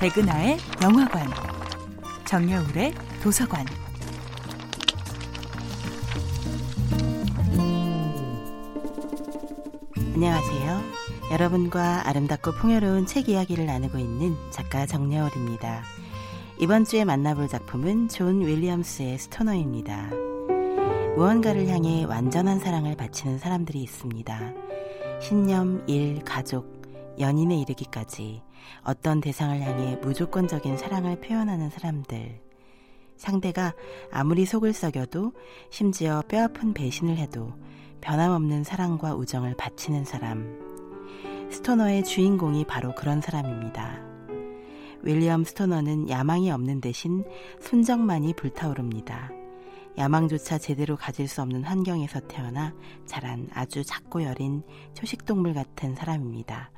백은하의 영화관, 정여울의 도서관. 안녕하세요. 여러분과 아름답고 풍요로운 책 이야기를 나누고 있는 작가 정여울입니다. 이번 주에 만나볼 작품은 존 윌리엄스의 스토너입니다. 무언가를 향해 완전한 사랑을 바치는 사람들이 있습니다. 신념, 일, 가족, 연인에 이르기까지 어떤 대상을 향해 무조건적인 사랑을 표현하는 사람들. 상대가 아무리 속을 썩여도 심지어 뼈아픈 배신을 해도 변함없는 사랑과 우정을 바치는 사람. 스토너의 주인공이 바로 그런 사람입니다. 윌리엄 스토너는 야망이 없는 대신 순정만이 불타오릅니다. 야망조차 제대로 가질 수 없는 환경에서 태어나 자란 아주 작고 여린 초식동물 같은 사람입니다.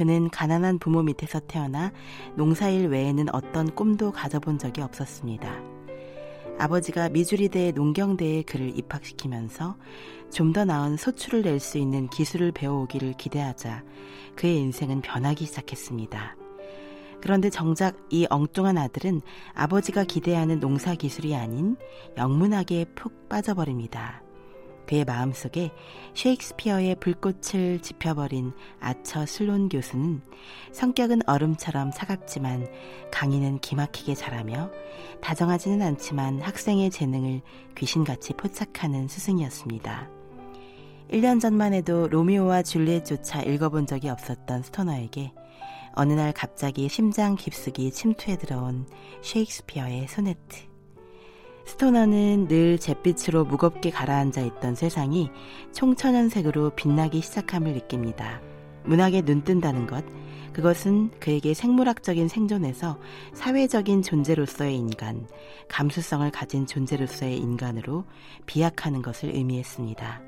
그는 가난한 부모 밑에서 태어나 농사일 외에는 어떤 꿈도 가져본 적이 없었습니다. 아버지가 미주리대 농경대에 그를 입학시키면서 좀 더 나은 소출을 낼 수 있는 기술을 배워오기를 기대하자 그의 인생은 변하기 시작했습니다. 그런데 정작 이 엉뚱한 아들은 아버지가 기대하는 농사 기술이 아닌 영문학에 푹 빠져버립니다. 그의 마음속에 셰익스피어의 불꽃을 지펴버린 아처 슬론 교수는 성격은 얼음처럼 차갑지만 강의는 기막히게 잘하며 다정하지는 않지만 학생의 재능을 귀신같이 포착하는 스승이었습니다. 1년 전만 해도 로미오와 줄리엣조차 읽어본 적이 없었던 스토너에게 어느 날 갑자기 심장 깊숙이 침투해 들어온 셰익스피어의 소네트. 스토너는 늘 잿빛으로 무겁게 가라앉아 있던 세상이 총천연색으로 빛나기 시작함을 느낍니다. 문학에 눈뜬다는 것, 그것은 그에게 생물학적인 생존에서 사회적인 존재로서의 인간, 감수성을 가진 존재로서의 인간으로 비약하는 것을 의미했습니다.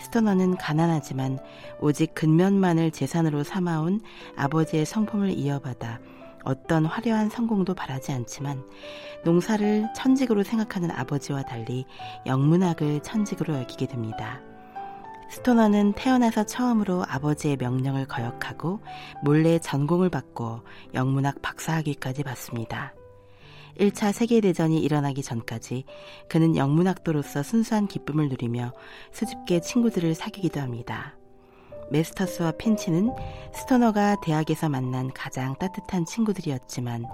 스토너는 가난하지만 오직 근면만을 재산으로 삼아온 아버지의 성품을 이어받아 어떤 화려한 성공도 바라지 않지만 농사를 천직으로 생각하는 아버지와 달리 영문학을 천직으로 여기게 됩니다. 스토너는 태어나서 처음으로 아버지의 명령을 거역하고 몰래 전공을 받고 영문학 박사학위까지 받습니다. 1차 세계대전이 일어나기 전까지 그는 영문학도로서 순수한 기쁨을 누리며 수줍게 친구들을 사귀기도 합니다. 메스터스와 핀치는 스토너가 대학에서 만난 가장 따뜻한 친구들이었지만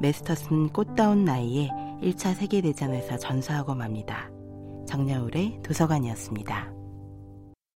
메스터스는 꽃다운 나이에 1차 세계대전에서 전사하고 맙니다. 정여울의 도서관이었습니다.